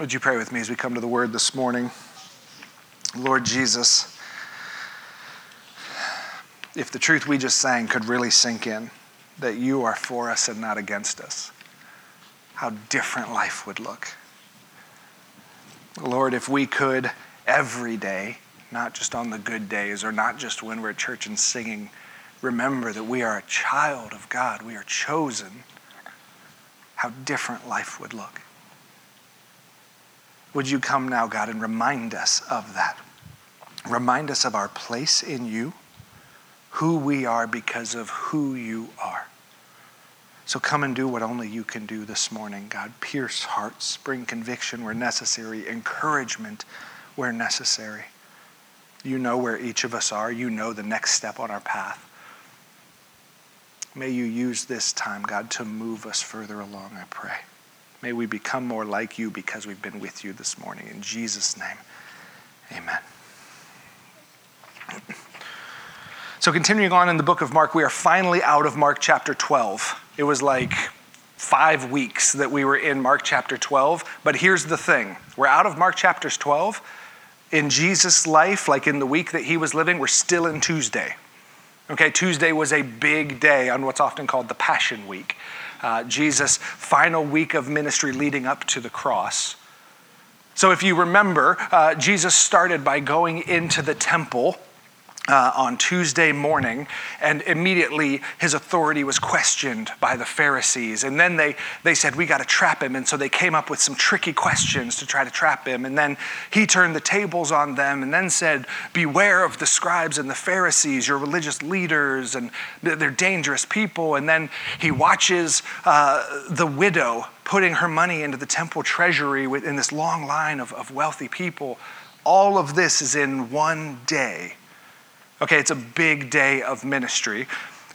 Would you pray with me as we come to the word this morning? Lord Jesus, if the truth we just sang could really sink in, that you are for us and not against us, how different life would look. Lord, if we could every day, not just on the good days or not just when we're at church and singing, remember that we are a child of God, we are chosen, how different life would look. Would you come now, God, and remind us of that? Remind us of our place in you, who we are because of who you are. So come and do what only you can do this morning, God. Pierce hearts, bring conviction where necessary, encouragement where necessary. You know where each of us are, you know the next step on our path. May you use this time, God, to move us further along, I pray. May we become more like you because we've been with you this morning. In Jesus' name, amen. So, continuing on in the book of Mark, we are finally out of Mark chapter 12. It was like five weeks that we were in Mark chapter 12. But here's the thing we're out of Mark chapters 12. In Jesus' life, like in the week that he was living, we're still in Tuesday. Okay, Tuesday was a big day on what's often called the Passion Week uh, Jesus' final week of ministry leading up to the cross. So, if you remember, uh, Jesus started by going into the temple uh, on Tuesday morning, and immediately his authority was questioned by the Pharisees. And then they, they said, We got to trap him. And so they came up with some tricky questions to try to trap him. And then he turned the tables on them and then said, Beware of the scribes and the Pharisees, your religious leaders, and they're dangerous people. And then he watches uh, the widow putting her money into the temple treasury in this long line of, of wealthy people. All of this is in one day Okay, it's a big day of ministry.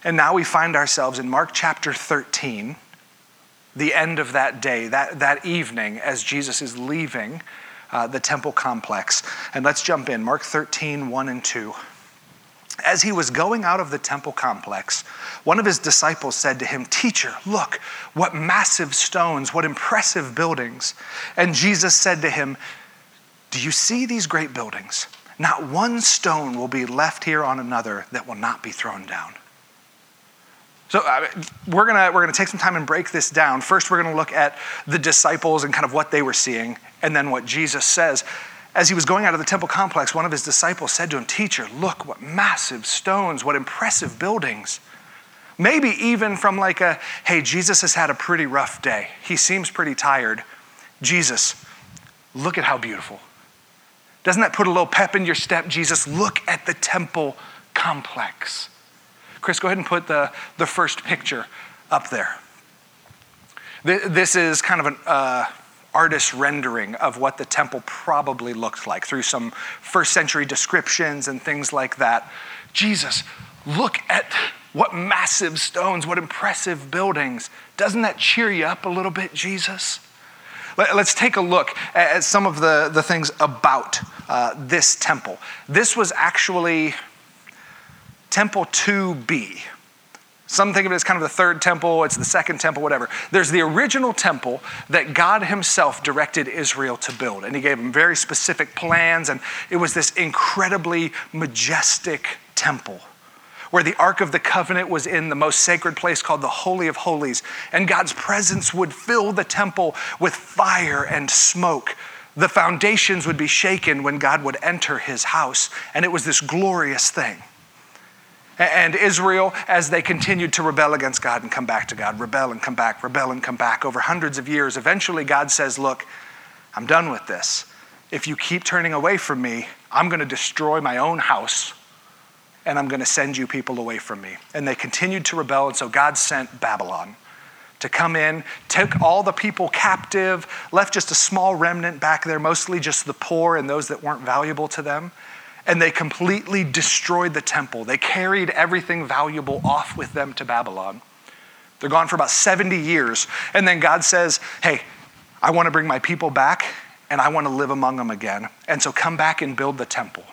And now we find ourselves in Mark chapter 13, the end of that day, that, that evening, as Jesus is leaving uh, the temple complex. And let's jump in Mark 13, 1 and 2. As he was going out of the temple complex, one of his disciples said to him, Teacher, look, what massive stones, what impressive buildings. And Jesus said to him, Do you see these great buildings? Not one stone will be left here on another that will not be thrown down. So uh, we're gonna we're gonna take some time and break this down. First, we're gonna look at the disciples and kind of what they were seeing, and then what Jesus says. As he was going out of the temple complex, one of his disciples said to him, "Teacher, look what massive stones, what impressive buildings." Maybe even from like a, "Hey, Jesus has had a pretty rough day. He seems pretty tired." Jesus, look at how beautiful. Doesn't that put a little pep in your step, Jesus? Look at the temple complex. Chris, go ahead and put the, the first picture up there. This is kind of an uh, artist rendering of what the temple probably looked like through some first century descriptions and things like that. Jesus, look at what massive stones, what impressive buildings. Doesn't that cheer you up a little bit, Jesus? Let's take a look at some of the, the things about uh, this temple. This was actually Temple 2B. Some think of it as kind of the third temple, it's the second temple, whatever. There's the original temple that God Himself directed Israel to build, and He gave them very specific plans, and it was this incredibly majestic temple where the Ark of the Covenant was in the most sacred place called the Holy of Holies, and God's presence would fill the temple with fire and smoke. The foundations would be shaken when God would enter his house, and it was this glorious thing. And Israel, as they continued to rebel against God and come back to God, rebel and come back, rebel and come back over hundreds of years, eventually God says, Look, I'm done with this. If you keep turning away from me, I'm going to destroy my own house and I'm going to send you people away from me. And they continued to rebel, and so God sent Babylon to come in, took all the people captive, left just a small remnant back there, mostly just the poor and those that weren't valuable to them. And they completely destroyed the temple. They carried everything valuable off with them to Babylon. They're gone for about 70 years. And then God says, Hey, I want to bring my people back and I want to live among them again. And so come back and build the temple.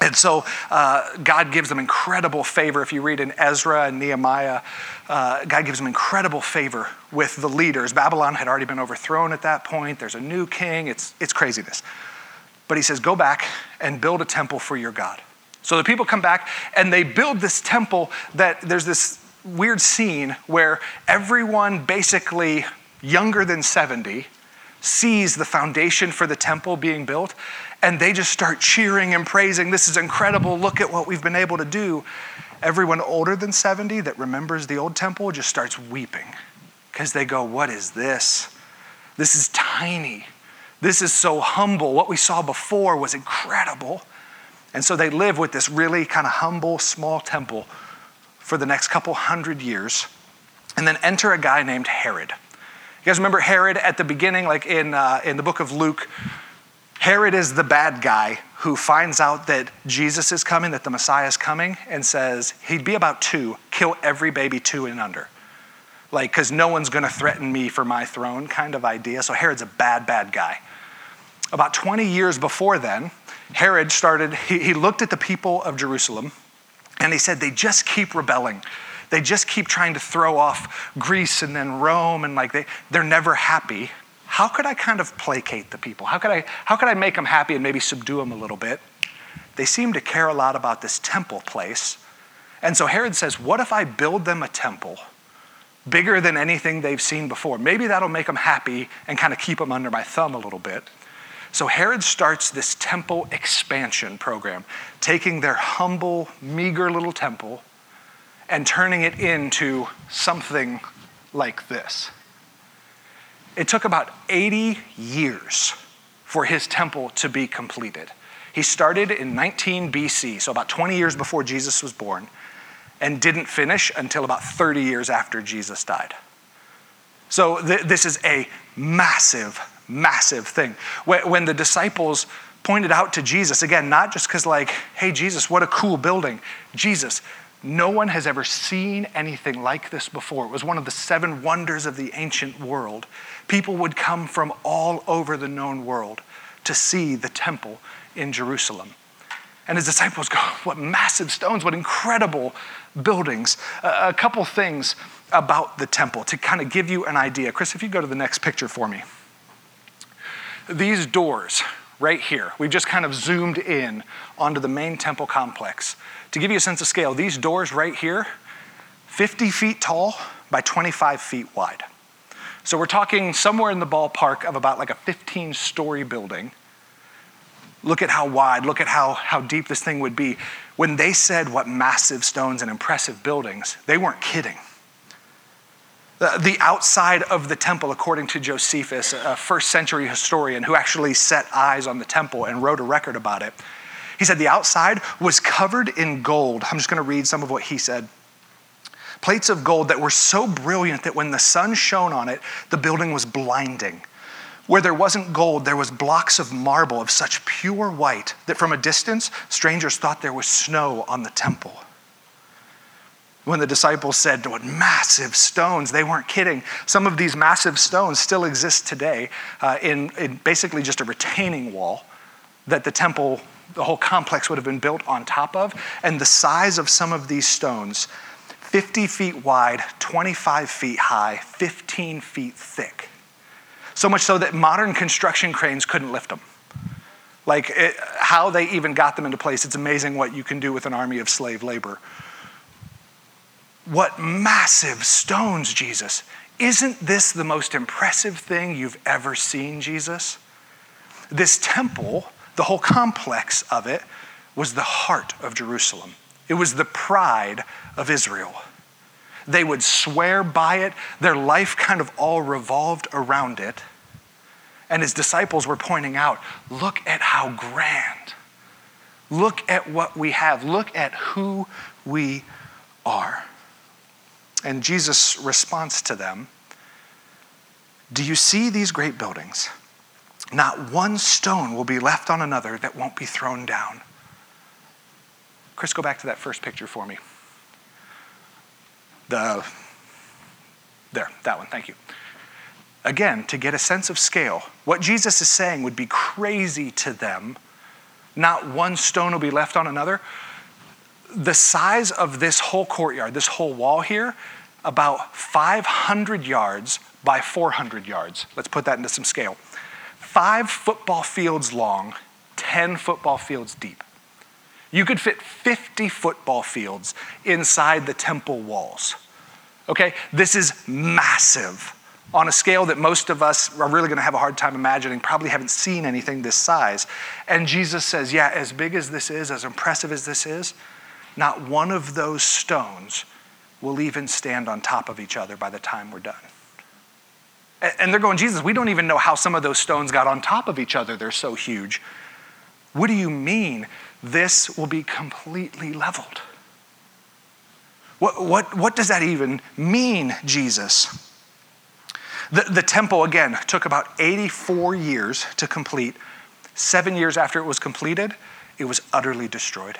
And so uh, God gives them incredible favor. If you read in Ezra and Nehemiah, uh, God gives them incredible favor with the leaders. Babylon had already been overthrown at that point. There's a new king. It's, it's craziness. But he says, Go back and build a temple for your God. So the people come back and they build this temple that there's this weird scene where everyone basically younger than 70 sees the foundation for the temple being built and they just start cheering and praising. This is incredible. Look at what we've been able to do. Everyone older than 70 that remembers the old temple just starts weeping because they go, What is this? This is tiny. This is so humble. What we saw before was incredible. And so they live with this really kind of humble, small temple for the next couple hundred years. And then enter a guy named Herod. You guys remember Herod at the beginning, like in, uh, in the book of Luke? Herod is the bad guy who finds out that Jesus is coming, that the Messiah is coming, and says he'd be about two, kill every baby two and under. Like, because no one's going to threaten me for my throne kind of idea. So Herod's a bad, bad guy. About 20 years before then, Herod started, he, he looked at the people of Jerusalem and he said, they just keep rebelling. They just keep trying to throw off Greece and then Rome, and like they, they're never happy how could I kind of placate the people? How could I, how could I make them happy and maybe subdue them a little bit? They seem to care a lot about this temple place. And so Herod says, What if I build them a temple bigger than anything they've seen before? Maybe that'll make them happy and kind of keep them under my thumb a little bit. So Herod starts this temple expansion program, taking their humble, meager little temple and turning it into something like this. It took about 80 years for his temple to be completed. He started in 19 BC, so about 20 years before Jesus was born, and didn't finish until about 30 years after Jesus died. So th- this is a massive, massive thing. When, when the disciples pointed out to Jesus, again, not just because, like, hey, Jesus, what a cool building. Jesus, no one has ever seen anything like this before. It was one of the seven wonders of the ancient world. People would come from all over the known world to see the temple in Jerusalem. And his disciples go, What massive stones, what incredible buildings. a couple things about the temple to kind of give you an idea. Chris, if you go to the next picture for me. These doors right here, we've just kind of zoomed in onto the main temple complex. To give you a sense of scale, these doors right here, 50 feet tall by 25 feet wide. So we're talking somewhere in the ballpark of about like a 15 story building. Look at how wide, look at how, how deep this thing would be. When they said what massive stones and impressive buildings, they weren't kidding. The, the outside of the temple, according to Josephus, a first century historian who actually set eyes on the temple and wrote a record about it, he said the outside was covered in gold. I'm just going to read some of what he said plates of gold that were so brilliant that when the sun shone on it, the building was blinding. Where there wasn't gold, there was blocks of marble of such pure white that from a distance, strangers thought there was snow on the temple. When the disciples said, What massive stones, they weren't kidding. Some of these massive stones still exist today uh, in, in basically just a retaining wall that the temple, the whole complex would have been built on top of. And the size of some of these stones 50 feet wide, 25 feet high, 15 feet thick. So much so that modern construction cranes couldn't lift them. Like it, how they even got them into place, it's amazing what you can do with an army of slave labor. What massive stones, Jesus. Isn't this the most impressive thing you've ever seen, Jesus? This temple, the whole complex of it, was the heart of Jerusalem. It was the pride of Israel. They would swear by it, their life kind of all revolved around it. And his disciples were pointing out look at how grand. Look at what we have. Look at who we are. And Jesus' response to them Do you see these great buildings? Not one stone will be left on another that won't be thrown down. Chris, go back to that first picture for me. The, there, that one, thank you. Again, to get a sense of scale, what Jesus is saying would be crazy to them not one stone will be left on another. The size of this whole courtyard, this whole wall here, about 500 yards by 400 yards. Let's put that into some scale. Five football fields long, 10 football fields deep. You could fit 50 football fields inside the temple walls. Okay? This is massive on a scale that most of us are really going to have a hard time imagining, probably haven't seen anything this size. And Jesus says, Yeah, as big as this is, as impressive as this is, not one of those stones will even stand on top of each other by the time we're done. And they're going, Jesus, we don't even know how some of those stones got on top of each other. They're so huge. What do you mean this will be completely leveled? What, what, what does that even mean, Jesus? The, the temple, again, took about 84 years to complete. Seven years after it was completed, it was utterly destroyed.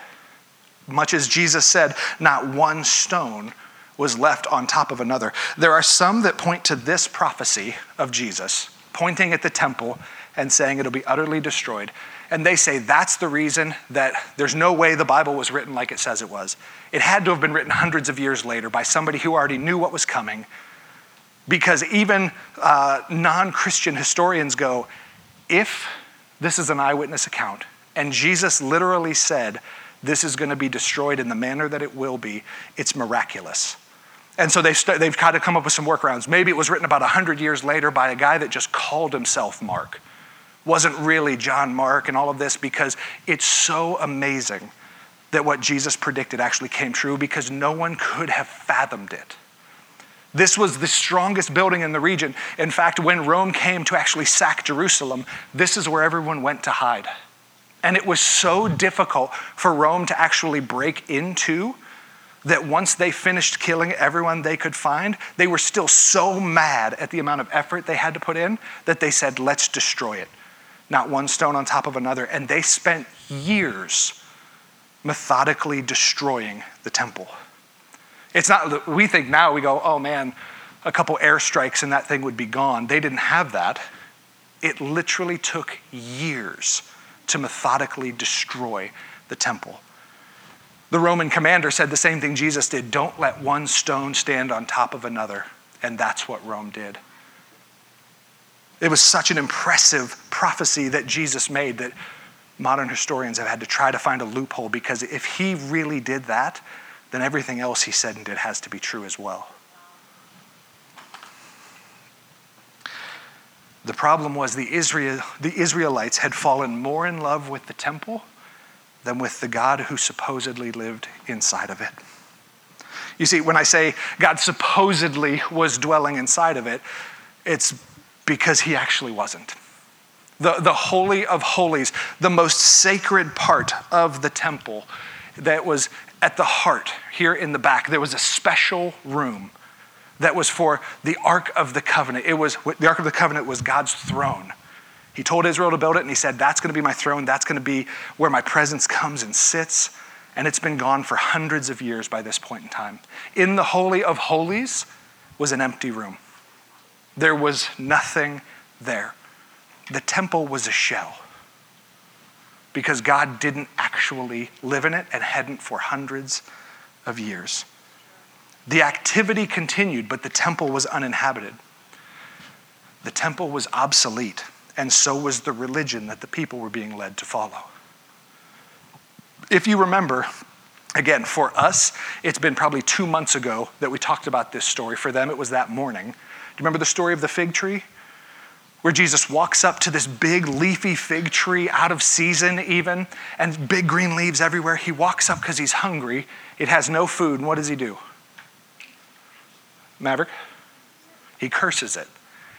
Much as Jesus said, not one stone was left on top of another. There are some that point to this prophecy of Jesus, pointing at the temple and saying it'll be utterly destroyed. And they say that's the reason that there's no way the Bible was written like it says it was. It had to have been written hundreds of years later by somebody who already knew what was coming because even uh, non Christian historians go, if this is an eyewitness account, and Jesus literally said, this is going to be destroyed in the manner that it will be, it's miraculous. And so they've, st- they've kind of come up with some workarounds. Maybe it was written about 100 years later by a guy that just called himself Mark. Wasn't really John Mark and all of this because it's so amazing that what Jesus predicted actually came true because no one could have fathomed it. This was the strongest building in the region. In fact, when Rome came to actually sack Jerusalem, this is where everyone went to hide. And it was so difficult for Rome to actually break into that once they finished killing everyone they could find, they were still so mad at the amount of effort they had to put in that they said, let's destroy it. Not one stone on top of another. And they spent years methodically destroying the temple. It's not, we think now, we go, oh man, a couple airstrikes and that thing would be gone. They didn't have that. It literally took years to methodically destroy the temple. The Roman commander said the same thing Jesus did don't let one stone stand on top of another. And that's what Rome did. It was such an impressive prophecy that Jesus made that modern historians have had to try to find a loophole because if he really did that, then everything else he said and did has to be true as well. The problem was the, Israel, the Israelites had fallen more in love with the temple than with the God who supposedly lived inside of it. You see, when I say God supposedly was dwelling inside of it, it's because he actually wasn't. The, the Holy of Holies, the most sacred part of the temple that was at the heart, here in the back, there was a special room that was for the Ark of the Covenant. It was the Ark of the Covenant was God's throne. He told Israel to build it, and he said, That's going to be my throne. That's going to be where my presence comes and sits. And it's been gone for hundreds of years by this point in time. In the Holy of Holies was an empty room, there was nothing there. The temple was a shell because God didn't actually live in it and hadn't for hundreds of years. The activity continued, but the temple was uninhabited. The temple was obsolete, and so was the religion that the people were being led to follow. If you remember, again, for us, it's been probably two months ago that we talked about this story. For them, it was that morning. You remember the story of the fig tree? where Jesus walks up to this big leafy fig tree, out of season even, and big green leaves everywhere. He walks up because he's hungry. It has no food. And what does he do? Maverick? He curses it.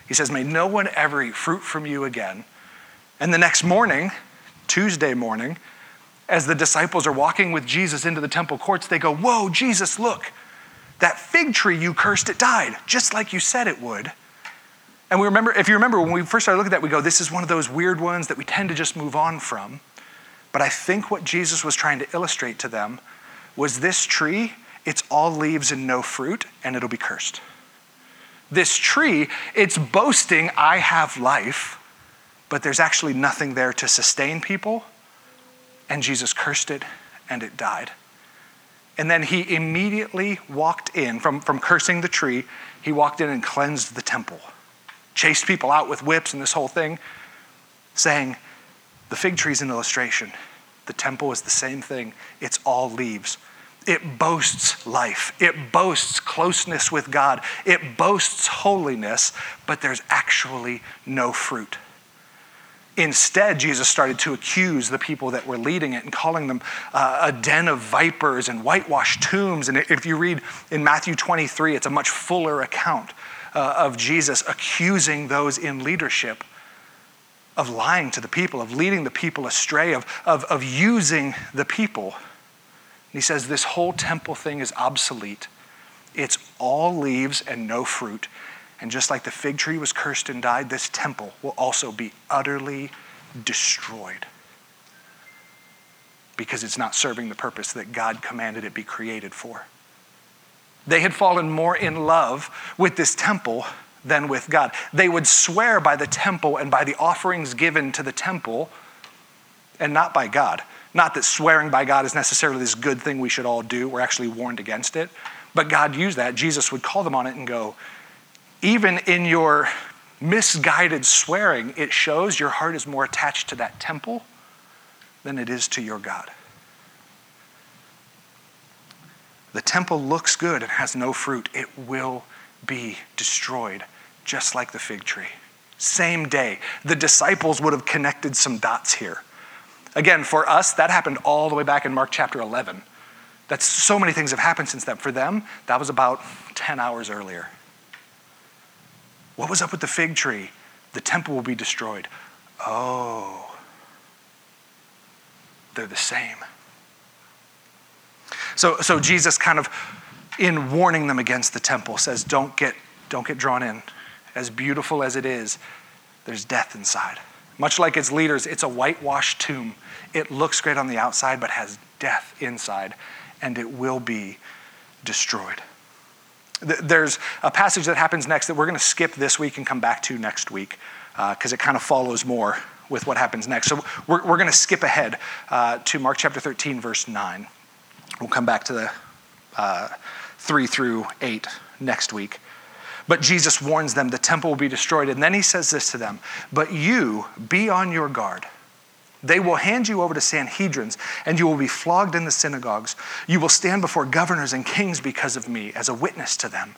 He says, May no one ever eat fruit from you again. And the next morning, Tuesday morning, as the disciples are walking with Jesus into the temple courts, they go, Whoa, Jesus, look, that fig tree you cursed, it died, just like you said it would. And we remember, if you remember, when we first started looking at that, we go, this is one of those weird ones that we tend to just move on from. But I think what Jesus was trying to illustrate to them was this tree, it's all leaves and no fruit, and it'll be cursed. This tree, it's boasting, I have life, but there's actually nothing there to sustain people and Jesus cursed it, and it died. And then he immediately walked in from, from cursing the tree, he walked in and cleansed the temple, chased people out with whips and this whole thing, saying, The fig tree is an illustration. The temple is the same thing, it's all leaves. It boasts life. It boasts closeness with God. It boasts holiness, but there's actually no fruit. Instead, Jesus started to accuse the people that were leading it and calling them uh, a den of vipers and whitewashed tombs. And if you read in Matthew 23, it's a much fuller account uh, of Jesus accusing those in leadership of lying to the people, of leading the people astray, of, of, of using the people. And he says this whole temple thing is obsolete. It's all leaves and no fruit. And just like the fig tree was cursed and died, this temple will also be utterly destroyed because it's not serving the purpose that God commanded it be created for. They had fallen more in love with this temple than with God. They would swear by the temple and by the offerings given to the temple and not by God. Not that swearing by God is necessarily this good thing we should all do. We're actually warned against it. But God used that. Jesus would call them on it and go, even in your misguided swearing, it shows your heart is more attached to that temple than it is to your God. The temple looks good and has no fruit. It will be destroyed, just like the fig tree. Same day. The disciples would have connected some dots here. Again, for us, that happened all the way back in Mark chapter 11. That's so many things have happened since then. For them, that was about 10 hours earlier. What was up with the fig tree? The temple will be destroyed. Oh, they're the same. So, so Jesus kind of, in warning them against the temple, says, don't get, don't get drawn in. As beautiful as it is, there's death inside. Much like its leaders, it's a whitewashed tomb. It looks great on the outside, but has death inside, and it will be destroyed. There's a passage that happens next that we're going to skip this week and come back to next week because uh, it kind of follows more with what happens next. So we're, we're going to skip ahead uh, to Mark chapter 13, verse 9. We'll come back to the uh, 3 through 8 next week. But Jesus warns them the temple will be destroyed. And then he says this to them But you be on your guard. They will hand you over to Sanhedrins, and you will be flogged in the synagogues. You will stand before governors and kings because of me as a witness to them.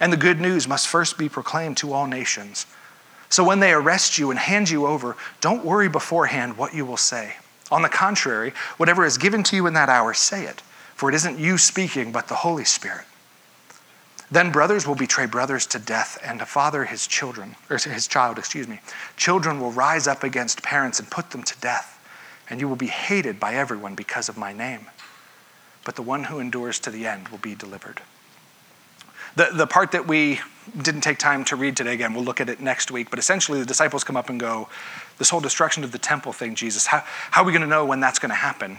And the good news must first be proclaimed to all nations. So when they arrest you and hand you over, don't worry beforehand what you will say. On the contrary, whatever is given to you in that hour, say it, for it isn't you speaking, but the Holy Spirit. Then brothers will betray brothers to death, and a father his children, or his child, excuse me. Children will rise up against parents and put them to death, and you will be hated by everyone because of my name. But the one who endures to the end will be delivered. The, the part that we didn't take time to read today, again, we'll look at it next week, but essentially the disciples come up and go, This whole destruction of the temple thing, Jesus, how, how are we going to know when that's going to happen?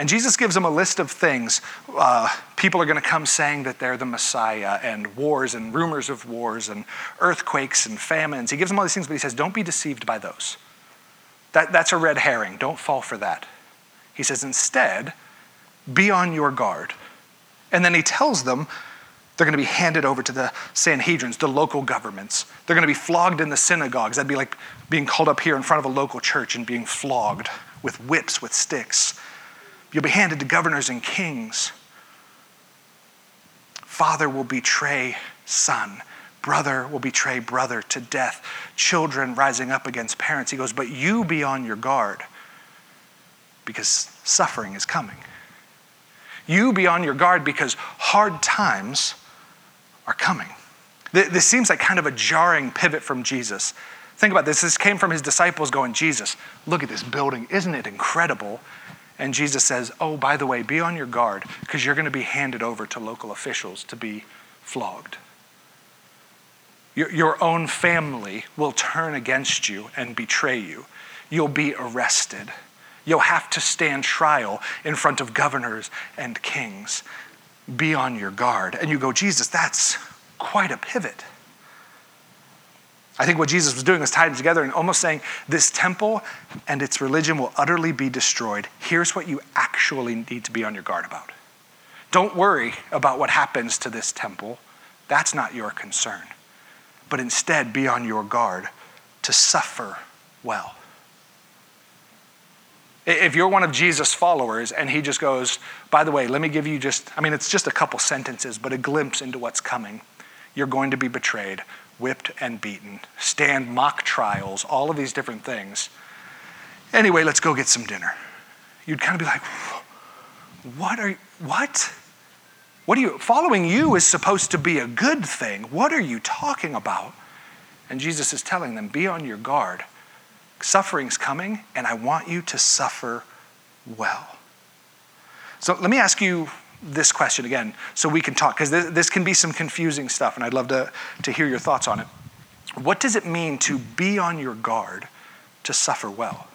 And Jesus gives them a list of things. Uh, people are going to come saying that they're the Messiah, and wars and rumors of wars, and earthquakes and famines. He gives them all these things, but he says, Don't be deceived by those. That, that's a red herring. Don't fall for that. He says, Instead, be on your guard. And then he tells them they're going to be handed over to the Sanhedrins, the local governments. They're going to be flogged in the synagogues. That'd be like being called up here in front of a local church and being flogged with whips, with sticks. You'll be handed to governors and kings. Father will betray son. Brother will betray brother to death. Children rising up against parents. He goes, But you be on your guard because suffering is coming. You be on your guard because hard times are coming. This seems like kind of a jarring pivot from Jesus. Think about this. This came from his disciples going, Jesus, look at this building. Isn't it incredible? And Jesus says, Oh, by the way, be on your guard because you're going to be handed over to local officials to be flogged. Your, your own family will turn against you and betray you. You'll be arrested. You'll have to stand trial in front of governors and kings. Be on your guard. And you go, Jesus, that's quite a pivot. I think what Jesus was doing was tying together and almost saying, This temple and its religion will utterly be destroyed. Here's what you actually need to be on your guard about. Don't worry about what happens to this temple, that's not your concern. But instead, be on your guard to suffer well. If you're one of Jesus' followers and he just goes, by the way, let me give you just, I mean, it's just a couple sentences, but a glimpse into what's coming. You're going to be betrayed, whipped and beaten, stand mock trials, all of these different things. Anyway, let's go get some dinner. You'd kind of be like, what are you, what? What are you, following you is supposed to be a good thing. What are you talking about? And Jesus is telling them, be on your guard Suffering's coming, and I want you to suffer well. So let me ask you this question again so we can talk, because this, this, can be some confusing stuff, and I'd love to, to hear your thoughts on it. What does it mean to be on your guard to suffer well?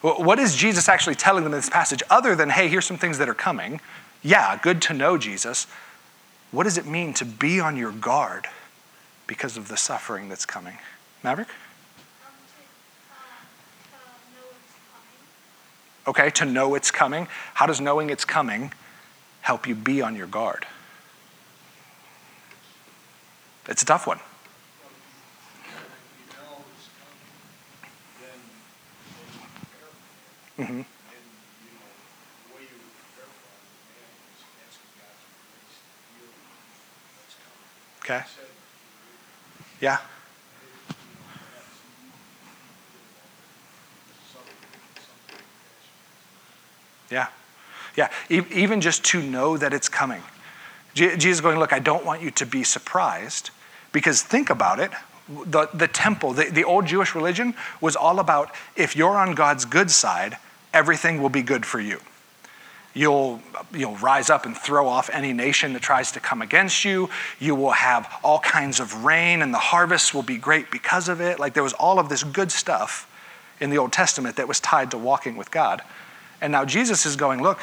What is Jesus actually telling them in this passage, other than, hey, here's some things that are coming? Yeah, good to know Jesus. What does it mean to be on your guard because of the suffering that's coming? Maverick? okay, to know it's coming. How does knowing it's coming help you be on your guard? It's a tough one. Mm-hmm. Okay. Yeah. Yeah. Yeah. Even just to know that it's coming. Je- Jesus going, Look, I don't want you to be surprised because think about it. The, the temple, the, the old Jewish religion was all about if you're on God's good side, everything will be good for you. You'll, you'll rise up and throw off any nation that tries to come against you. You will have all kinds of rain, and the harvest will be great because of it. Like there was all of this good stuff in the Old Testament that was tied to walking with God. And now Jesus is going, look,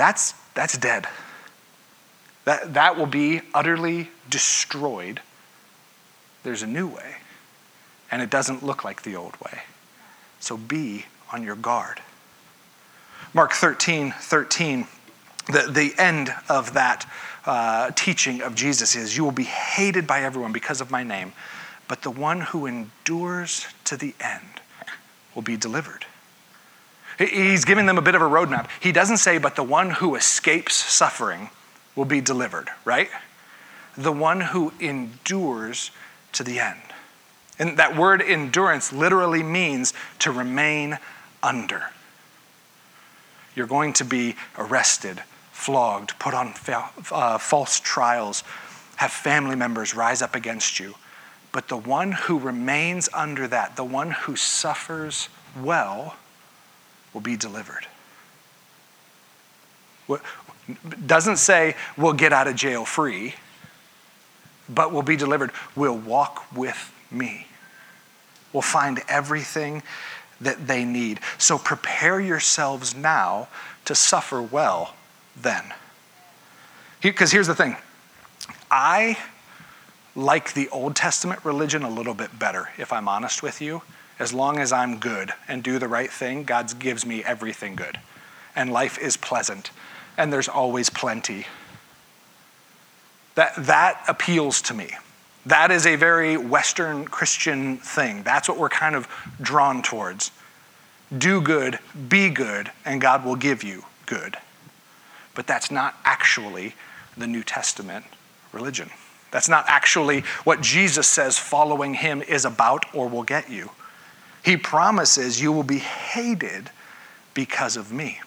that's, that's dead. That, that will be utterly destroyed. There's a new way, and it doesn't look like the old way. So be on your guard. Mark 13, 13, the, the end of that uh, teaching of Jesus is You will be hated by everyone because of my name, but the one who endures to the end will be delivered. He's giving them a bit of a roadmap. He doesn't say, but the one who escapes suffering will be delivered, right? The one who endures to the end. And that word endurance literally means to remain under. You're going to be arrested, flogged, put on uh, false trials, have family members rise up against you. But the one who remains under that, the one who suffers well, will be delivered. Doesn't say we'll get out of jail free, but will be delivered. Will walk with me. Will find everything that they need. So prepare yourselves now to suffer well then. Because here's the thing I like the Old Testament religion a little bit better, if I'm honest with you as long as I'm good and do the right thing, God gives me everything good. And life is pleasant, and there's always plenty. That, that appeals to me. That is a very Western Christian thing. That's what we're kind of drawn towards. Do good, be good, and God will give you good. But that's not actually the New Testament religion. That's not actually what Jesus says following him is about or will get you. He promises you will be hated because of me.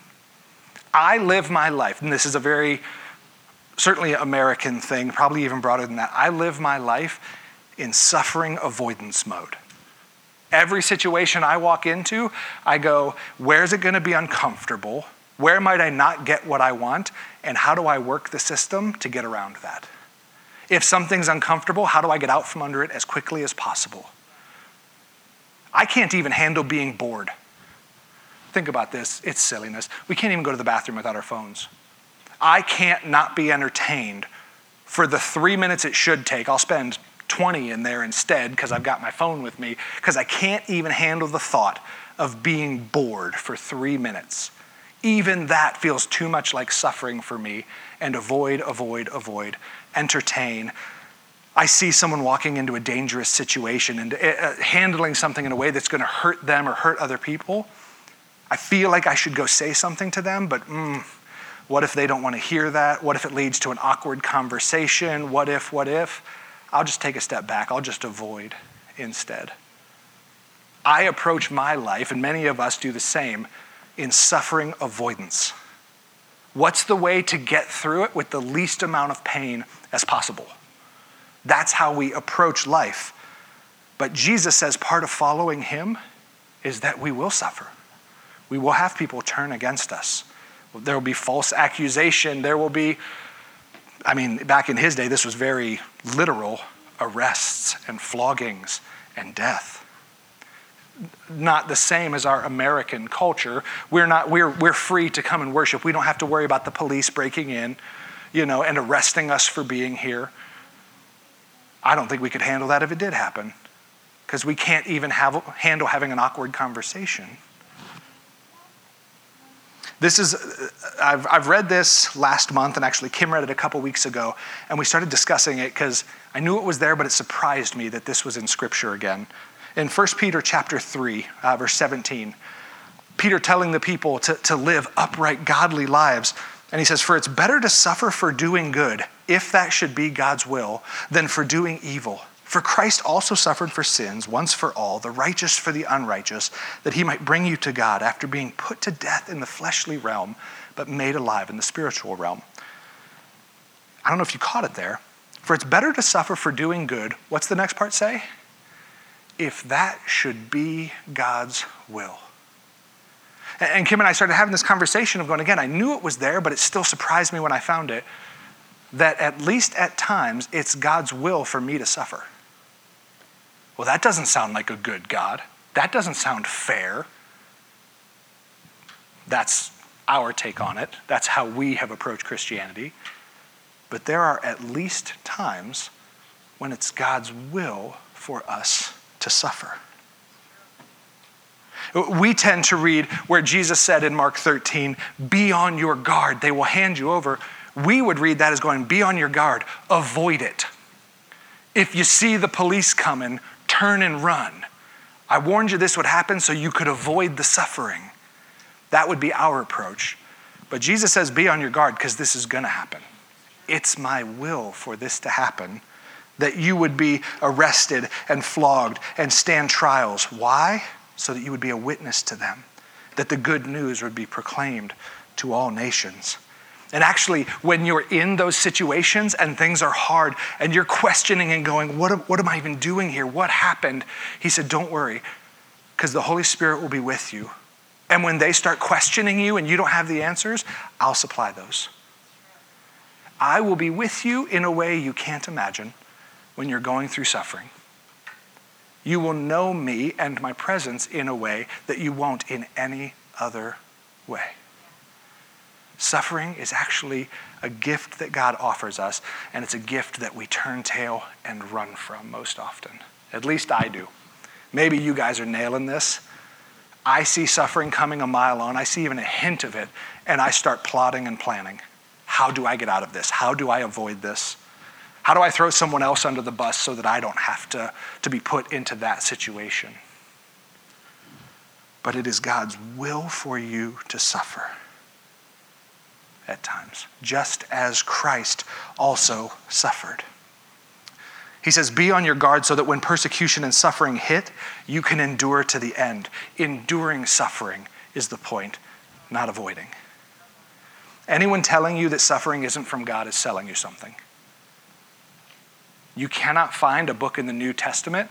I live my life, and this is a very certainly American thing, probably even broader than that. I live my life in suffering avoidance mode. Every situation I walk into, I go, where's it going to be uncomfortable? Where might I not get what I want? And how do I work the system to get around that? If something's uncomfortable, how do I get out from under it as quickly as possible? I can't even handle being bored. Think about this it's silliness. We can't even go to the bathroom without our phones. I can't not be entertained for the three minutes it should take. I'll spend 20 in there instead because I've got my phone with me because I can't even handle the thought of being bored for three minutes. Even that feels too much like suffering for me. And avoid, avoid, avoid. Entertain. I see someone walking into a dangerous situation and uh, handling something in a way that's going to hurt them or hurt other people. I feel like I should go say something to them, but mm, what if they don't want to hear that? What if it leads to an awkward conversation? What if, what if? I'll just take a step back. I'll just avoid instead. I approach my life, and many of us do the same, in suffering avoidance. What's the way to get through it with the least amount of pain as possible? That's how we approach life. But Jesus says part of following him is that we will suffer. We will have people turn against us. There will be false accusation. There will be, I mean, back in his day, this was very literal arrests and floggings and death. Not the same as our American culture. We're, not, we're, we're free to come and worship. We don't have to worry about the police breaking in, you know, and arresting us for being here. I don't think we could handle that if it did happen because we can't even have, handle having an awkward conversation. This is, I've, I've read this last month, and actually Kim read it a couple weeks ago, and we started discussing it because I knew it was there, but it surprised me that this was in Scripture again. In 1 Peter chapter 3, uh, verse 17, Peter telling the people to, to live upright, godly lives. And he says, For it's better to suffer for doing good, if that should be God's will, than for doing evil. For Christ also suffered for sins once for all, the righteous for the unrighteous, that he might bring you to God after being put to death in the fleshly realm, but made alive in the spiritual realm. I don't know if you caught it there. For it's better to suffer for doing good. What's the next part say? If that should be God's will. And Kim and I started having this conversation of going, again, I knew it was there, but it still surprised me when I found it, that at least at times it's God's will for me to suffer. Well, that doesn't sound like a good God. That doesn't sound fair. That's our take on it. That's how we have approached Christianity. But there are at least times when it's God's will for us to suffer. We tend to read where Jesus said in Mark 13, Be on your guard, they will hand you over. We would read that as going, Be on your guard, avoid it. If you see the police coming, turn and run. I warned you this would happen so you could avoid the suffering. That would be our approach. But Jesus says, be on your guard because this is going to happen. It's my will for this to happen that you would be arrested and flogged and stand trials. Why? So that you would be a witness to them, that the good news would be proclaimed to all nations. And actually, when you're in those situations and things are hard and you're questioning and going, What, what am I even doing here? What happened? He said, Don't worry, because the Holy Spirit will be with you. And when they start questioning you and you don't have the answers, I'll supply those. I will be with you in a way you can't imagine when you're going through suffering. You will know me and my presence in a way that you won't in any other way. Suffering is actually a gift that God offers us, and it's a gift that we turn tail and run from most often. At least I do. Maybe you guys are nailing this. I see suffering coming a mile on, I see even a hint of it, and I start plotting and planning. How do I get out of this? How do I avoid this? How do I throw someone else under the bus so that I don't have to, to be put into that situation? But it is God's will for you to suffer at times, just as Christ also suffered. He says, Be on your guard so that when persecution and suffering hit, you can endure to the end. Enduring suffering is the point, not avoiding. Anyone telling you that suffering isn't from God is selling you something. You cannot find a book in the New Testament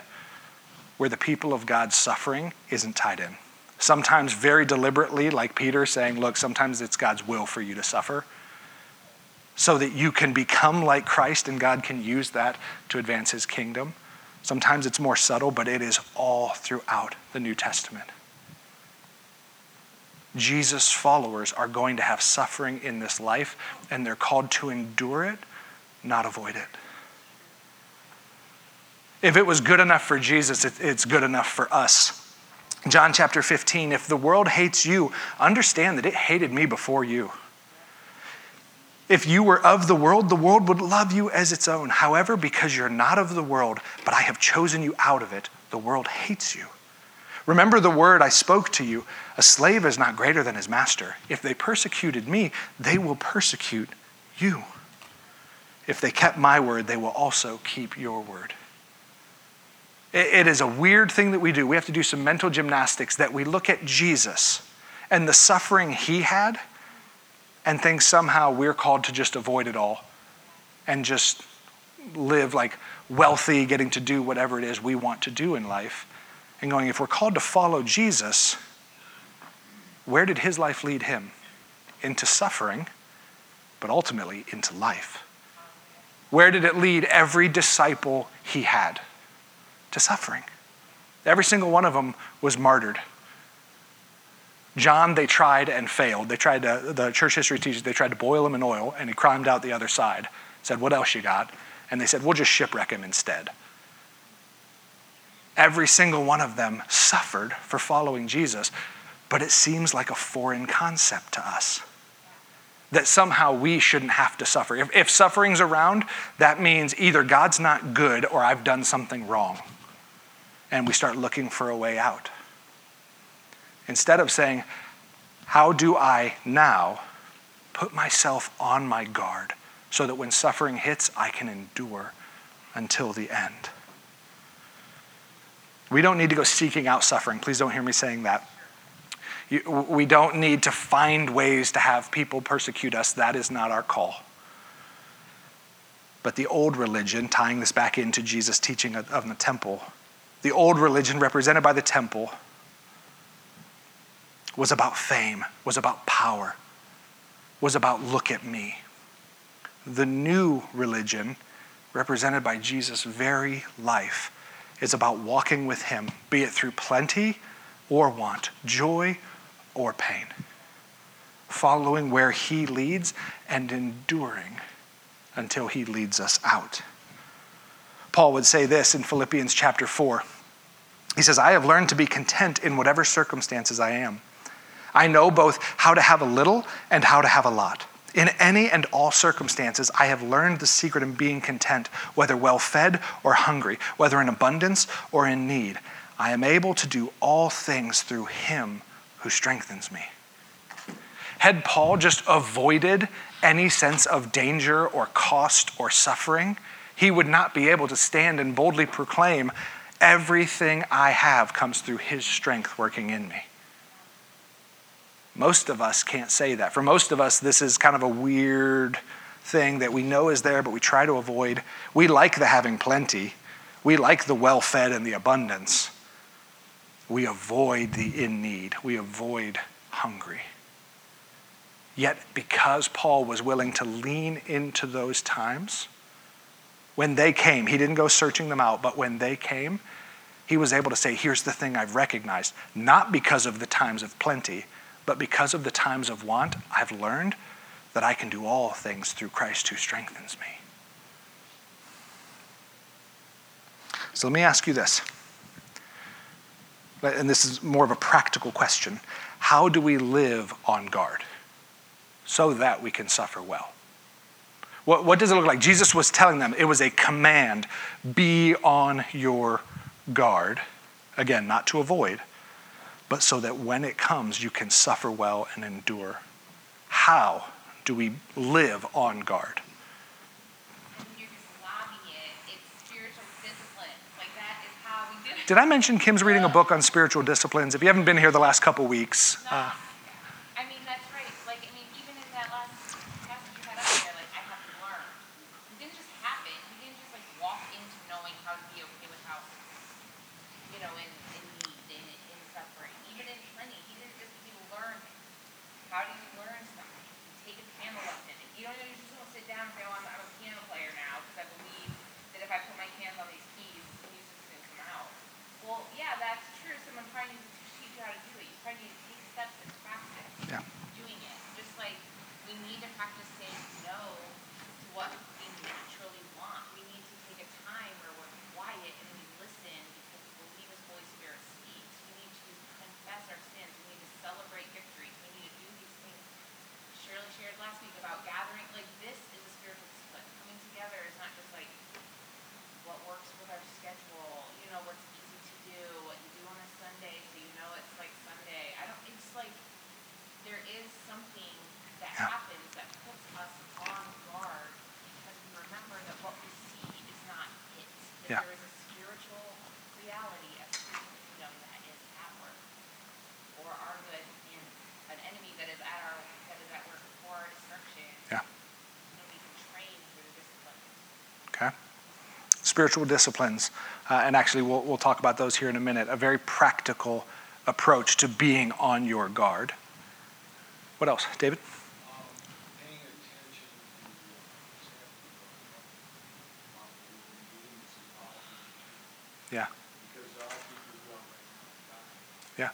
where the people of God's suffering isn't tied in sometimes very deliberately, like Peter saying, Look, sometimes it's God's will for you to suffer so that you can become like Christ and God can use that to advance his kingdom. Sometimes it's more subtle, but it is all throughout the New Testament. Jesus' followers are going to have suffering in this life, and they're called to endure it, not avoid it. If it was good enough for Jesus, it, it's good enough for us. John chapter 15 If the world hates you, understand that it hated me before you. If you were of the world, the world would love you as its own. However, because you're not of the world, but I have chosen you out of it, the world hates you. Remember the word I spoke to you a slave is not greater than his master. If they persecuted me, they will persecute you. If they kept my word, they will also keep your word. It is a weird thing that we do. We have to do some mental gymnastics that we look at Jesus and the suffering he had and think somehow we're called to just avoid it all and just live like wealthy, getting to do whatever it is we want to do in life. And going, if we're called to follow Jesus, where did his life lead him? Into suffering, but ultimately into life. Where did it lead every disciple he had? To suffering. Every single one of them was martyred. John, they tried and failed. They tried to, the church history teaches they tried to boil him in oil, and he climbed out the other side. Said, What else you got? And they said, We'll just shipwreck him instead. Every single one of them suffered for following Jesus, but it seems like a foreign concept to us. That somehow we shouldn't have to suffer. If, if suffering's around, that means either God's not good or I've done something wrong. And we start looking for a way out. Instead of saying, How do I now put myself on my guard so that when suffering hits, I can endure until the end? We don't need to go seeking out suffering. Please don't hear me saying that. We don't need to find ways to have people persecute us. That is not our call. But the old religion, tying this back into Jesus' teaching of, the temple, the old religion represented by the temple was about fame, was about power, was about look at me. The new religion, represented by Jesus' very life, is about walking with Him, be it through plenty or want, joy or pain, following where He leads and enduring until He leads us out. Paul would say this in Philippians chapter 4. He says, I have learned to be content in whatever circumstances I am. I know both how to have a little and how to have a lot. In any and all circumstances, I have learned the secret of being content, whether well fed or hungry, whether in abundance or in need. I am able to do all things through him who strengthens me. Had Paul just avoided any sense of danger or cost or suffering, he would not be able to stand and boldly proclaim, Everything I have comes through his strength working in me. Most of us can't say that. For most of us, this is kind of a weird thing that we know is there, but we try to avoid. We like the having plenty, we like the well fed and the abundance. We avoid the in need, we avoid hungry. Yet, because Paul was willing to lean into those times, when they came, he didn't go searching them out, but when they came, he was able to say, Here's the thing I've recognized, not because of the times of plenty, but because of the times of want, I've learned that I can do all things through Christ who strengthens me. So let me ask you this. And this is more of a practical question. How do we live on guard so that we can suffer well? What, what does it look like? Jesus was telling them it was a command be on your guard. Again, not to avoid, but so that when it comes, you can suffer well and endure. How do we live on guard? Did I mention Kim's reading a book on spiritual disciplines? If you haven't been here the last couple weeks, uh, spiritual disciplines, uh, and actually we'll, we'll talk about those here in a minute, a very practical approach to being on your guard. What else, David? Yeah. Yeah.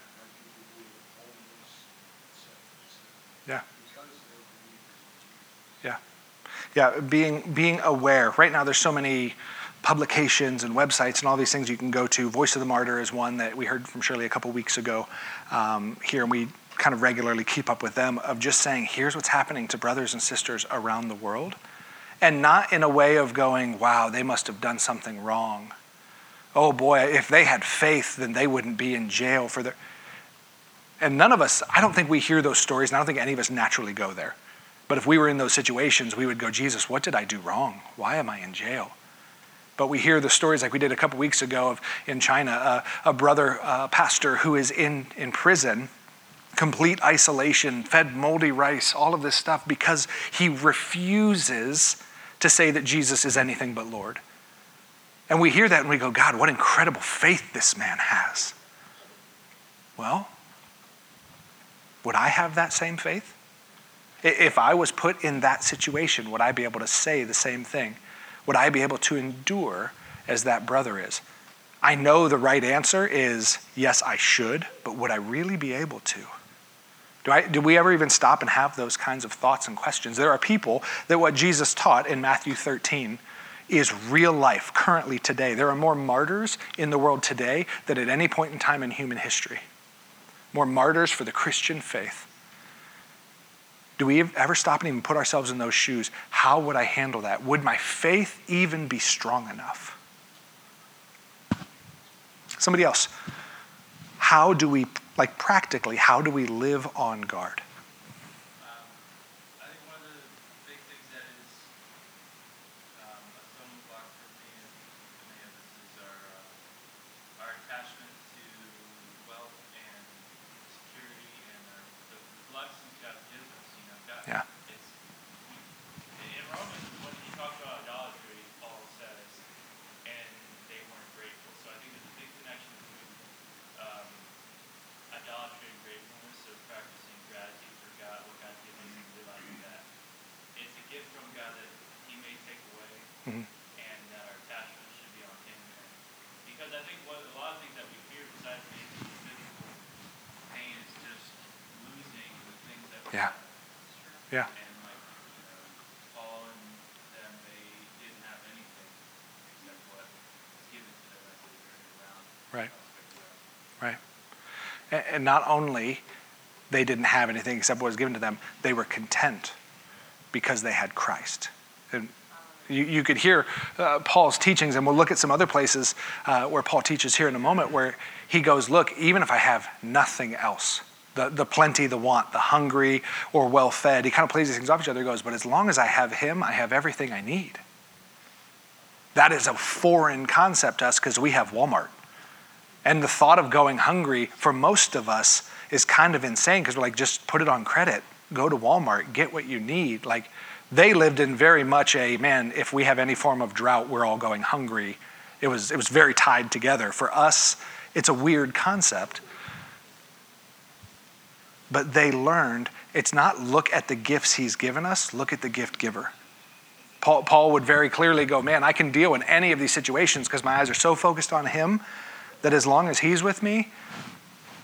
Yeah. Yeah. Yeah, being being aware. Right now there's so many publications and websites and all these things you can go to. Voice of the Martyr is one that we heard from Shirley a couple weeks ago um, here, and we kind of regularly keep up with them of just saying, here's what's happening to brothers and sisters around the world. And not in a way of going, wow, they must have done something wrong oh boy, if they had faith, then they wouldn't be in jail for their. And none of us, I don't think we hear those stories, and I don't think any of us naturally go there. But if we were in those situations, we would go, Jesus, what did I do wrong? Why am I in jail? But we hear the stories like we did a couple weeks ago of in China, uh, a brother uh, pastor who is in, in prison, complete isolation, fed moldy rice, all of this stuff, because he refuses to say that Jesus is anything but Lord. And we hear that and we go, God, what incredible faith this man has. Well, would I have that same faith? If I was put in that situation, would I be able to say the same thing? Would I be able to endure as that brother is? I know the right answer is yes, I should, but would I really be able to? Do, I, do we ever even stop and have those kinds of thoughts and questions? There are people that what Jesus taught in Matthew 13 is real life currently today. There are more martyrs in the world today than at any point in time in human history. More martyrs for the Christian faith. Do we ever stop and even put ourselves in those shoes? How would I handle that? Would my faith even be strong enough? Somebody else. How do we, like practically, how do we live on guard? And not only they didn't have anything except what was given to them, they were content because they had Christ. And you, you could hear uh, Paul's teachings, and we'll look at some other places uh, where Paul teaches here in a moment, where he goes, Look, even if I have nothing else, the, the plenty, the want, the hungry or well fed. He kind of plays these things off each other. He goes, but as long as I have him, I have everything I need. That is a foreign concept to us because we have Walmart. And the thought of going hungry for most of us is kind of insane because we're like, just put it on credit, go to Walmart, get what you need. Like they lived in very much a man, if we have any form of drought, we're all going hungry. It was, it was very tied together. For us, it's a weird concept but they learned it's not look at the gifts he's given us, look at the gift giver. Paul, Paul would very clearly go, Man, I can deal in any of these situations because my eyes are so focused on him that as long as he's with me,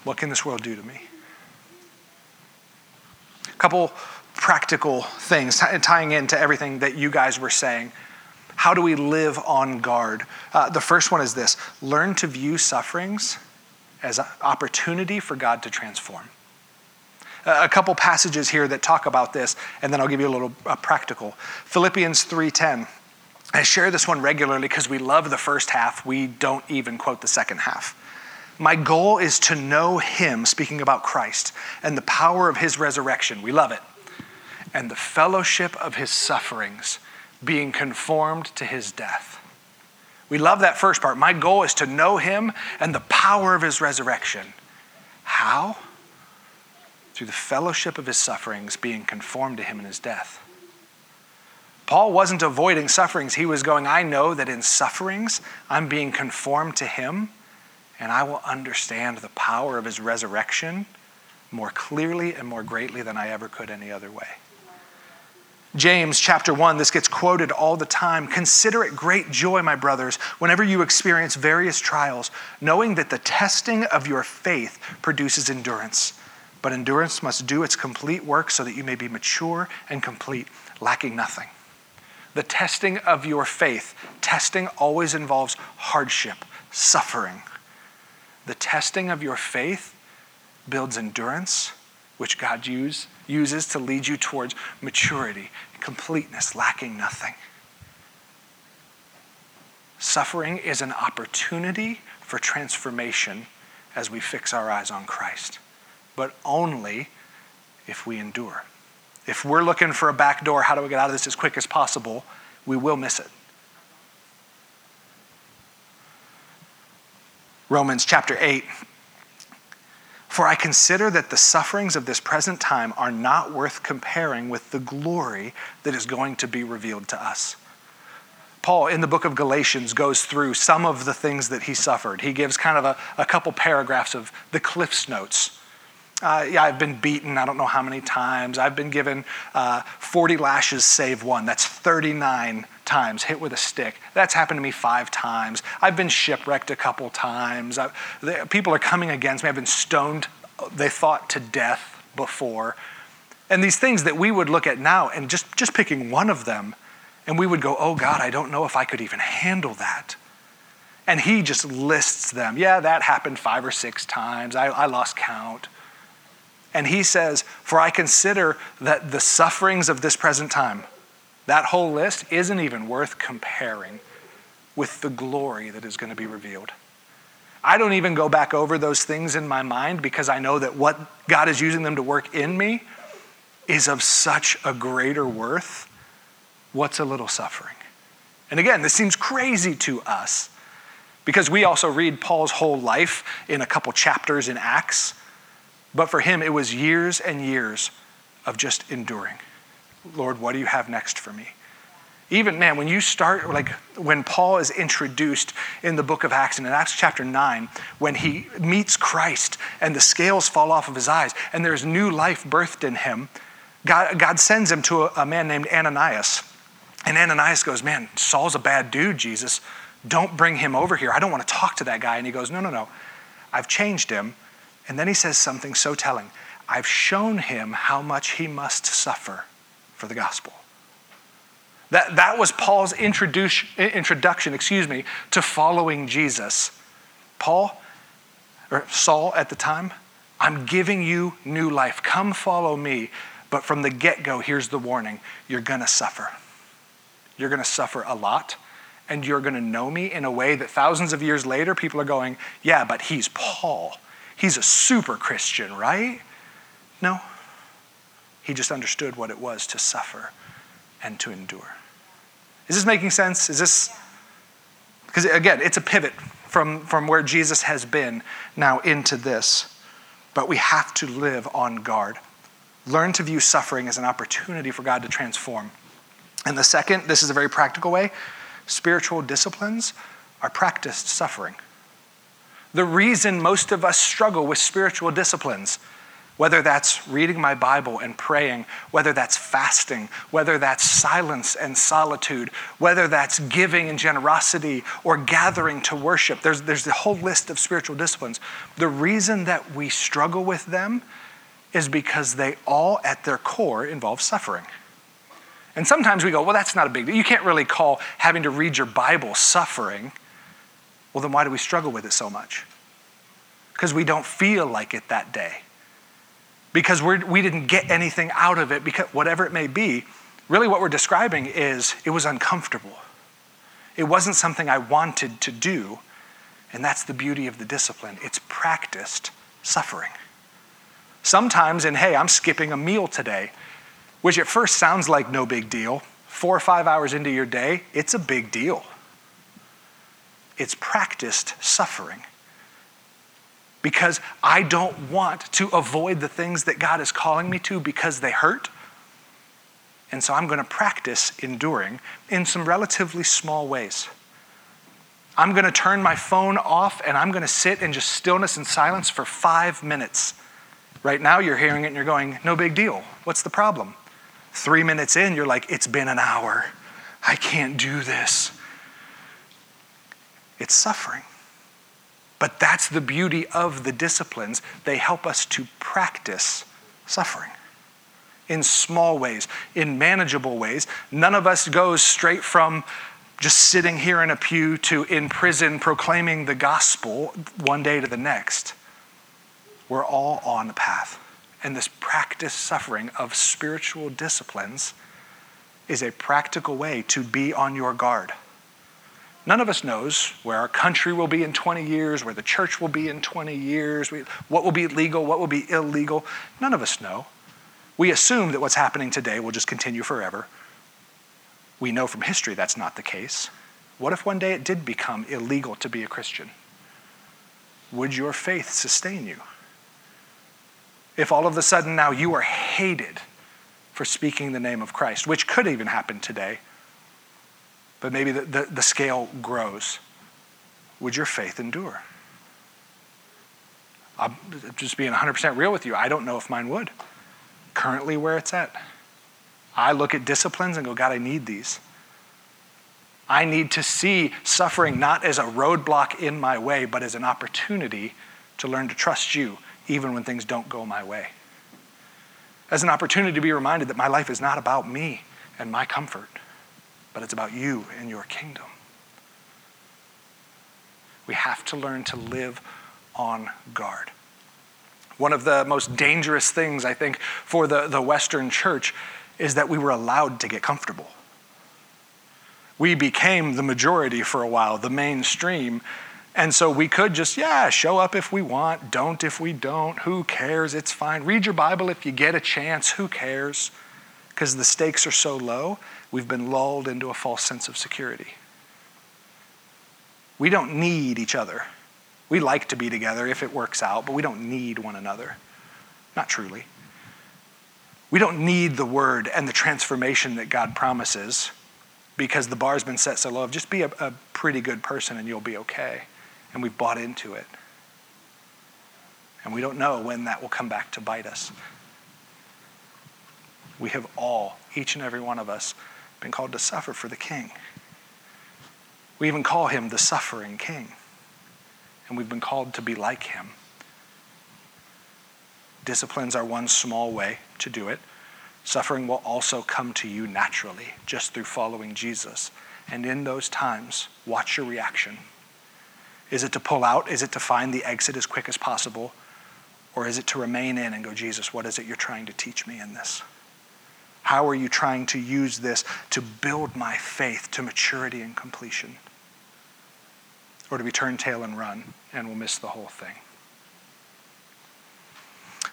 what can this world do to me? A couple practical things tying into everything that you guys were saying. How do we live on guard? Uh, the first one is this learn to view sufferings as an opportunity for God to transform a couple passages here that talk about this, and then I'll give you a little uh, practical. Philippians 3:10. I share this one regularly because we love the first half. We don't even quote the second half. My goal is to know him, speaking about Christ, and the power of his resurrection. We love it. And the fellowship of his sufferings, being conformed to his death. We love that first part. My goal is to know him and the power of his resurrection. How? through the fellowship of his sufferings, being conformed to him in his death. Paul wasn't avoiding sufferings. He was going, I know that in sufferings, I'm being conformed to him, and I will understand the power of his resurrection more clearly and more greatly than I ever could any other way. James chapter 1, this gets quoted all the time. Consider it great joy, my brothers, whenever you experience various trials, knowing that the testing of your faith produces endurance. But endurance must do its complete work so that you may be mature and complete, lacking nothing. The testing of your faith, testing always involves hardship, suffering. The testing of your faith builds endurance, which God use, uses to lead you towards maturity, completeness, lacking nothing. Suffering is an opportunity for transformation as we fix our eyes on Christ, but only if we endure. If we're looking for a back door, how do we get out of this as quick as possible? We will miss it. Romans chapter 8. For I consider that the sufferings of this present time are not worth comparing with the glory that is going to be revealed to us. Paul, in the book of Galatians, goes through some of the things that he suffered. He gives kind of a, a couple paragraphs of the Cliff's Notes uh, yeah, I've been beaten, I don't know how many times. I've been given uh, 40 lashes, save one. That's 39 times hit with a stick. That's happened to me five times. I've been shipwrecked a couple times. They, people are coming against me. I've been stoned, they thought, to death before. And these things that we would look at now and just, just picking one of them, and we would go, oh God, I don't know if I could even handle that. And he just lists them. Yeah, that happened five or six times. I, I lost count. And he says, For I consider that the sufferings of this present time, that whole list isn't even worth comparing with the glory that is going to be revealed. I don't even go back over those things in my mind because I know that what God is using them to work in me is of such a greater worth. What's a little suffering? And again, this seems crazy to us because we also read Paul's whole life in a couple chapters in Acts. But for him, it was years and years of just enduring. Lord, what do you have next for me? Even, man, when you start, like when Paul is introduced in the book of Acts, and in Acts chapter 9, when he meets Christ and the scales fall off of his eyes and there's new life birthed in him, God, God sends him to a, a man named Ananias. And Ananias goes, Man, Saul's a bad dude, Jesus. Don't bring him over here. I don't want to talk to that guy. And he goes, No, no, no. I've changed him and then he says something so telling I've shown him how much he must suffer for the gospel. That, that was Paul's introduction, excuse me, to following Jesus. Paul, or Saul at the time, I'm giving you new life. Come follow me. But from the get go, here's the warning you're going to suffer. You're going to suffer a lot, and you're going to know me in a way that thousands of years later, people are going, yeah, but he's Paul. He's a super Christian, right? No. He just understood what it was to suffer and to endure. Is this making sense? Is this. Because again, it's a pivot from, from where Jesus has been now into this. But we have to live on guard. Learn to view suffering as an opportunity for God to transform. And the second, this is a very practical way spiritual disciplines are practiced suffering the reason most of us struggle with spiritual disciplines. Whether that's reading my Bible and praying, whether that's fasting, whether that's silence and solitude, whether that's giving and generosity or gathering to worship. There's, there's a whole list of spiritual disciplines. The reason that we struggle with them is because they all, at their core, involve suffering. And sometimes we go, well, that's not a big deal. You can't really call having to read your Bible suffering. Well, then why do we struggle with it so much? Because we don't feel like it that day. Because we're, we didn't get anything out of it, because whatever it may be. Really, what we're describing is it was uncomfortable. It wasn't something I wanted to do. And that's the beauty of the discipline. It's practiced suffering. Sometimes, in hey, I'm skipping a meal today, which at first sounds like no big deal. Four or five hours into your day, it's a big deal it's practiced suffering. Because I don't want to avoid the things that God is calling me to because they hurt. And so I'm going to practice enduring in some relatively small ways. I'm going to turn my phone off and I'm going to sit in just stillness and silence for five minutes. Right now, you're hearing it and you're going, no big deal. What's the problem? Three minutes in, you're like, it's been an hour. I can't do this. It's suffering. But that's the beauty of the disciplines. They help us to practice suffering in small ways, in manageable ways. None of us goes straight from just sitting here in a pew to in prison proclaiming the gospel one day to the next. We're all on the path. And this practice suffering of spiritual disciplines is a practical way to be on your guard. None of us knows where our country will be in 20 years, where the church will be in 20 years, what will be legal, what will be illegal. None of us know. We assume that what's happening today will just continue forever. We know from history that's not the case. What if one day it did become illegal to be a Christian? Would your faith sustain you? If all of a sudden now you are hated for speaking the name of Christ, which could even happen today, but maybe the, the, the scale grows. Would your faith endure? I'm just being 100% real with you. I don't know if mine would. Currently, where it's at. I look at disciplines and go, God, I need these. I need to see suffering not as a roadblock in my way, but as an opportunity to learn to trust you, even when things don't go my way. As an opportunity to be reminded that my life is not about me and my comfort but it's about you and your kingdom. We have to learn to live on guard. One of the most dangerous things, I think, for the, the Western church is that we were allowed to get comfortable. We became the majority for a while, the mainstream. And so we could just, yeah, show up if we want, don't if we don't. Who cares? It's fine. Read your Bible if you get a chance. Who cares? Because the stakes are so low we've been lulled into a false sense of security. We don't need each other. We like to be together if it works out, but we don't need one another. Not truly. We don't need the word and the transformation that God promises because the bar's been set so low. Just be a, a pretty good person and you'll be okay. And we've bought into it. And we don't know when that will come back to bite us. We have all, each and every one of us, been called to suffer for the king. We even call him the suffering king. And we've been called to be like him. Disciplines are one small way to do it. Suffering will also come to you naturally just through following Jesus. And in those times, watch your reaction. Is it to pull out? Is it to find the exit as quick as possible? Or is it to remain in and go, Jesus, what is it you're trying to teach me in this? How are you trying to use this to build my faith to maturity and completion? Or do we turn tail and run and we'll miss the whole thing?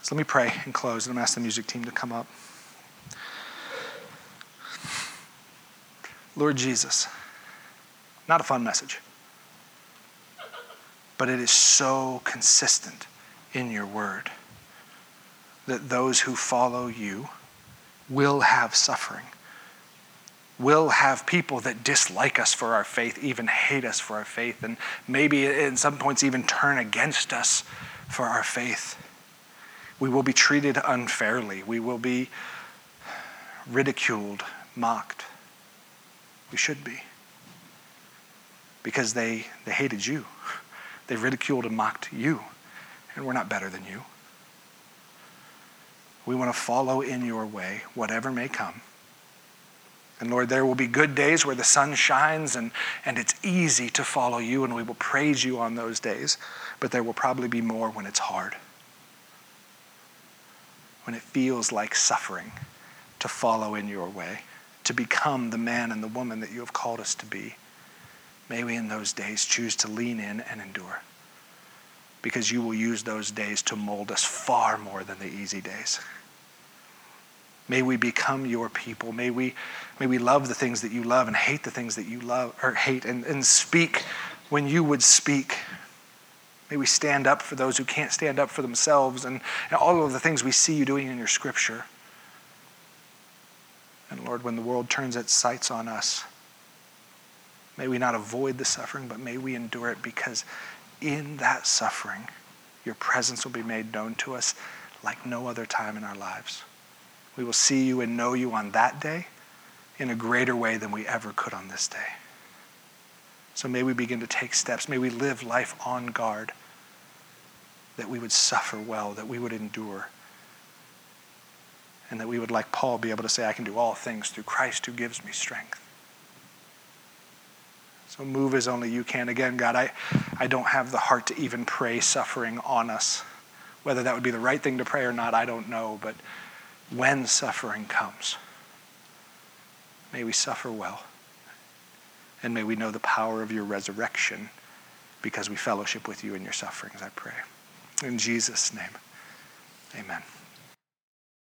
So let me pray and close, and I'm ask the music team to come up. Lord Jesus, not a fun message, but it is so consistent in your word that those who follow you will have suffering, will have people that dislike us for our faith, even hate us for our faith, and maybe in some points even turn against us for our faith. We will be treated unfairly. We will be ridiculed, mocked. We should be. Because they, they hated you. They ridiculed and mocked you. And we're not better than you. We want to follow in your way, whatever may come. And Lord, there will be good days where the sun shines and, and it's easy to follow you, and we will praise you on those days. But there will probably be more when it's hard, when it feels like suffering to follow in your way, to become the man and the woman that you have called us to be. May we in those days choose to lean in and endure because you will use those days to mold us far more than the easy days. May we become your people. May we, may we love the things that you love and hate the things that you love or hate and, and speak when you would speak. May we stand up for those who can't stand up for themselves and, and all of the things we see you doing in your scripture. And Lord, when the world turns its sights on us, may we not avoid the suffering, but may we endure it because in that suffering, your presence will be made known to us like no other time in our lives. We will see you and know you on that day in a greater way than we ever could on this day. So may we begin to take steps. May we live life on guard, that we would suffer well, that we would endure, and that we would, like Paul, be able to say, I can do all things through Christ who gives me strength. So move as only you can. Again, God, I, I don't have the heart to even pray suffering on us. Whether that would be the right thing to pray or not, I don't know. But when suffering comes, may we suffer well. And may we know the power of your resurrection because we fellowship with you in your sufferings, I pray. In Jesus' name, amen.